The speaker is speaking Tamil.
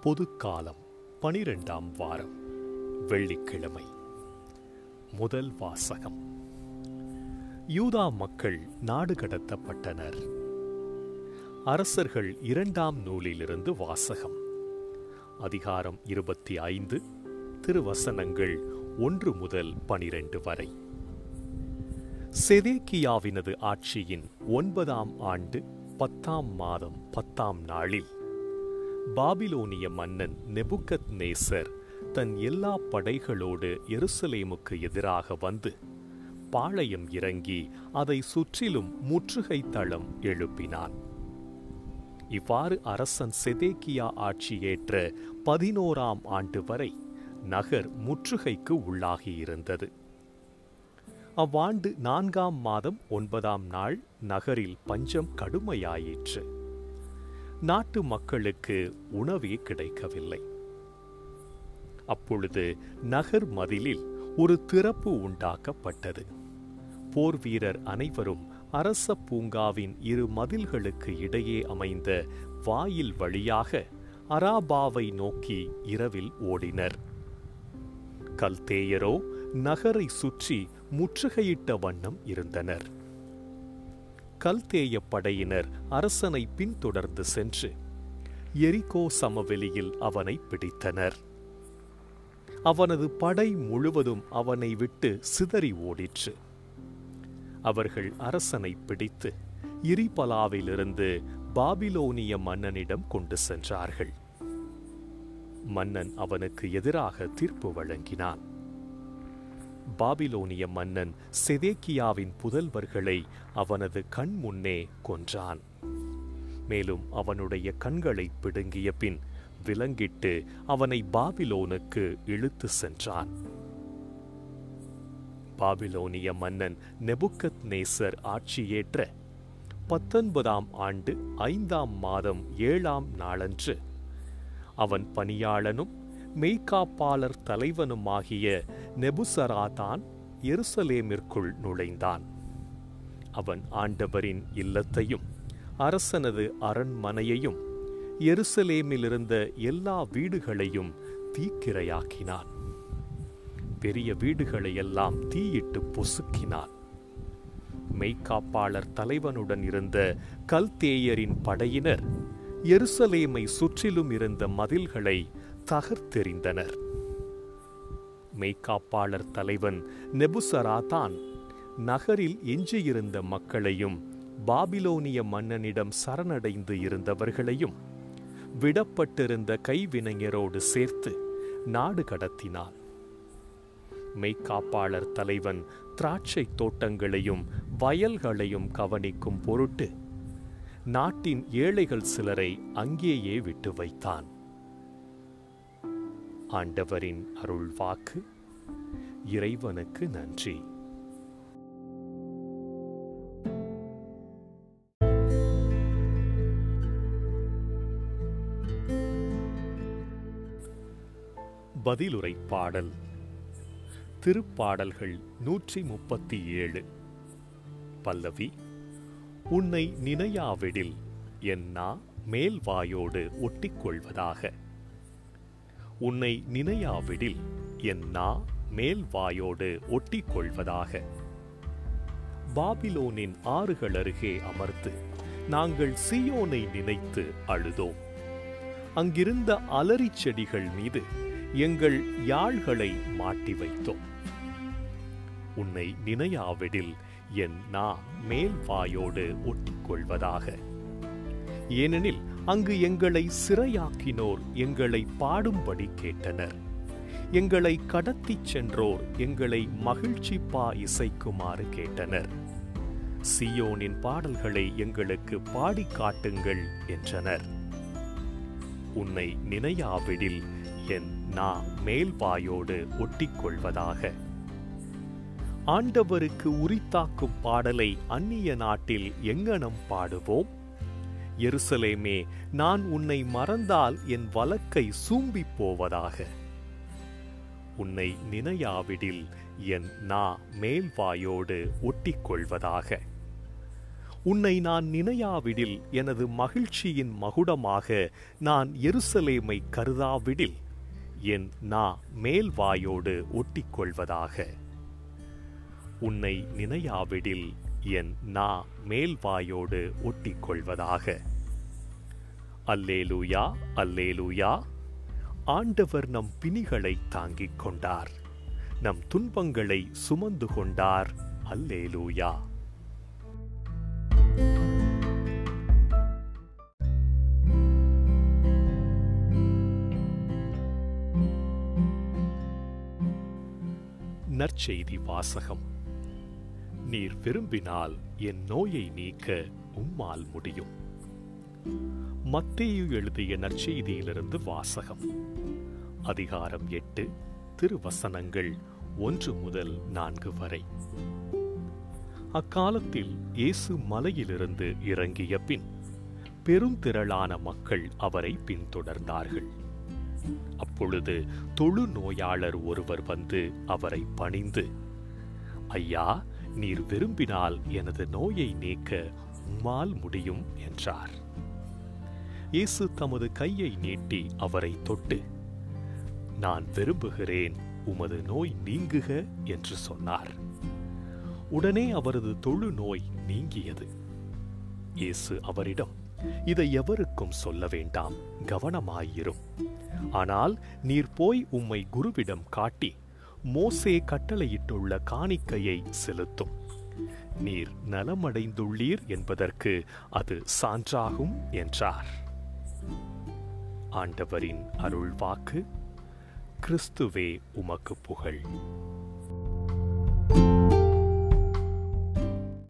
பொதுக்காலம் பனிரெண்டாம் வாரம் வெள்ளிக்கிழமை. முதல் வாசகம். யூதா மக்கள் நாடு கடத்தப்பட்டனர். அரசர்கள் இரண்டாம் நூலிலிருந்து வாசகம். அதிகாரம் இருபத்தி ஐந்து திருவசனங்கள் ஒன்று முதல் பனிரெண்டு வரை. செதேக்கியாவினது ஆட்சியின் ஒன்பதாம் ஆண்டு பத்தாம் மாதம் பத்தாம் நாளில் பாபிலோனிய மன்னன் நெபுக்கத் நேசர் தன் எல்லா படைகளோடு எருசலேமுக்கு எதிராக வந்து பாளையம் இறங்கி அதை சுற்றிலும் முற்றுகை தளம் எழுப்பினான். இவ்வாறு அரசன் செதேக்கியா ஆட்சியேற்ற பதினோராம் ஆண்டு வரை நகர் முற்றுகைக்கு உள்ளாகியிருந்தது. அவ்வாண்டு நான்காம் மாதம் ஒன்பதாம் நாள் நகரில் பஞ்சம் கடுமையாயிற்று. நாட்டு மக்களுக்கு உணவே கிடைக்கவில்லை. அப்பொழுது நகர் மதிலில் ஒரு திறப்பு உண்டாக்கப்பட்டது. போர் வீரர் அனைவரும் அரச பூங்காவின் இரு மதில்களுக்கு இடையே அமைந்த வாயில் வழியாக அராபாவை நோக்கி இரவில் ஓடினர். கல்தேயரோ நகரை சுற்றி முற்றுகையிட்ட வண்ணம் இருந்தனர். கல்தேய படையினர் அரசனை பின்தொடர்ந்து சென்று எரிகோ சமவெளியில் அவனை பிடித்தனர். அவனது படை முழுவதும் அவனை விட்டு சிதறி ஓடிற்று. அவர்கள் அரசனை பிடித்து இரிபலாவிலிருந்து பாபிலோனிய மன்னனிடம் கொண்டு சென்றார்கள். மன்னன் அவனுக்கு எதிராக தீர்ப்பு வழங்கினான். பாபிலோனிய மன்னன் செதேக்கியாவின் புதல்வர்களை அவனது கண் முன்னே கொன்றான். மேலும் அவனுடைய கண்களை பிடுங்கிய பின் விலங்கிட்டு அவனை பாபிலோனுக்கு இழுத்து சென்றான். பாபிலோனிய மன்னன் நெபுக்கத் நேசர் ஆட்சியேற்ற பத்தொன்பதாம் ஆண்டு ஐந்தாம் மாதம் ஏழாம் நாளன்று அவன் பணியாளனும் மெய்காப்பாளர் தலைவனுமாகிய நெபுசராதான் எருசலேமிற்குள் நுழைந்தான். அவன் ஆண்டவரின் இல்லத்தையும் அரசனது அரண்மனையையும் எருசலேமிலிருந்த எல்லா வீடுகளையும் தீக்கிரையாக்கினான். பெரிய வீடுகளையெல்லாம் தீயிட்டு பொசுக்கினான். மெய்காப்பாளர் தலைவனுடன் இருந்த கல்தேயரின் படையினர் எருசலேமை சுற்றிலும் இருந்த மதில்களை தகர்த்தெறிந்தனர் மெய்காப்பாளர் தலைவன் நெபுசராதான் நகரில் எஞ்சியிருந்த மக்களையும் பாபிலோனிய மன்னனிடம் சரணடைந்து இருந்தவர்களையும் விடப்பட்டிருந்த கைவினைஞரோடு சேர்த்து நாடு கடத்தினான். மெய்காப்பாளர் தலைவன் திராட்சை தோட்டங்களையும் வயல்களையும் கவனிக்கும் பொருட்டு நாட்டின் ஏழைகள் சிலரை அங்கேயே விட்டு வைத்தான். ஆண்டவரின் அருள் வாக்கு இறைவனுக்கு நன்றி. பதிலுரை பாடல். திருப்பாடல்கள் நூற்றி முப்பத்தி ஏழு. பல்லவி உன்னை நினையாவிடில் என் நா மேல்வாயோடு ஒட்டிக்கொள்வதாக. உன்னை நினையாவிடில் என் நா மேல் வாயோடு ஒட்டிக்கொள்வதாக. பாபிலோனின் ஆறுகள் அருகே அமர்ந்து நாங்கள் சியோனை நினைத்து அழுதோம். அங்கிருந்த அலரி செடிகள் மீது எங்கள் யாழ்களை மாட்டி வைத்தோம். உன்னை நினையாவிடில் என் நா மேல் வாயோடு ஒட்டிக்கொள்வதாக. ஏனெனில் அங்கு எங்களை சிறையாக்கினோர் எங்களை பாடும்படி கேட்டனர். எங்களை கடத்திச் சென்றோர் எங்களை மகிழ்ச்சி பா இசைக்குமாறு கேட்டனர். சியோனின் பாடல்களை எங்களுக்கு பாடி காட்டுங்கள் என்றனர். உன்னை நினையாவிடில் என் நா மேல்வாயோடு ஒட்டிக்கொள்வதாக. ஆண்டவருக்கு உரித்தாக்கும் பாடலை அந்நிய நாட்டில் எங்கனம் பாடுவோம்? எருசலேமே நான் உன்னை மறந்தால் என் வழக்கை சூம்பி போவதாக. உன்னை நினையாவிடில் என் நா மேல்வாயோடு ஒட்டிக்கொள்வதாக. உன்னை நான் நினையாவிடில் எனது மகிழ்ச்சியின் மகுடமாக நான் எருசலேமை கருதாவிடில் என் நா மேல்வாயோடு ஒட்டிக்கொள்வதாக. உன்னை நினையாவிடில் என் நா மேல்வாயோடு ஒட்டிக்கொள்வதாக. அல்லேலூயா அல்லேலூயா. ஆண்டவர் நம் பிணிகளை தாங்கிக் கொண்டார். நம் துன்பங்களை சுமந்து கொண்டார். அல்லேலூயா. நற்செய்தி வாசகம். நீர் விரும்பினால் என் நோயை நீக்க உம்மால் முடியும். மத்தேயு எழுதிய நற்செய்தியிலிருந்து வாசகம். அதிகாரம் எட்டு திருவசனங்கள் ஒன்று முதல் நான்கு வரை. அக்காலத்தில் இயேசு மலையிலிருந்து இறங்கிய பின் பெருந்திரளான மக்கள் அவரை பின்தொடர்ந்தார்கள். அப்பொழுது தொழு நோயாளர் ஒருவர் வந்து அவரை பணிந்து ஐயா நீர் விரும்பினால் எனது நோயை நீக்க உம்மால் முடியும் என்றார். இயேசு தமது கையை நீட்டி அவரை தொட்டு நான் விரும்புகிறேன் உமது நோய் நீங்குக என்று சொன்னார். உடனே அவரது தொழு நோய் நீங்கியது. இயேசு அவரிடம் இதை எவருக்கும் சொல்ல வேண்டாம் கவனமாயிரும். ஆனால் நீர் போய் உம்மை குருவிடம் காட்டி மோசே கட்டளையிட்டுள்ள காணிக்கையை செலுத்தும். நீர் நலமடைந்துள்ளீர் என்பதற்கு அது சான்றாகும் என்றார். ஆண்டவரின் அருள்வாக்கு கிறிஸ்துவே உமக்கு புகழ்.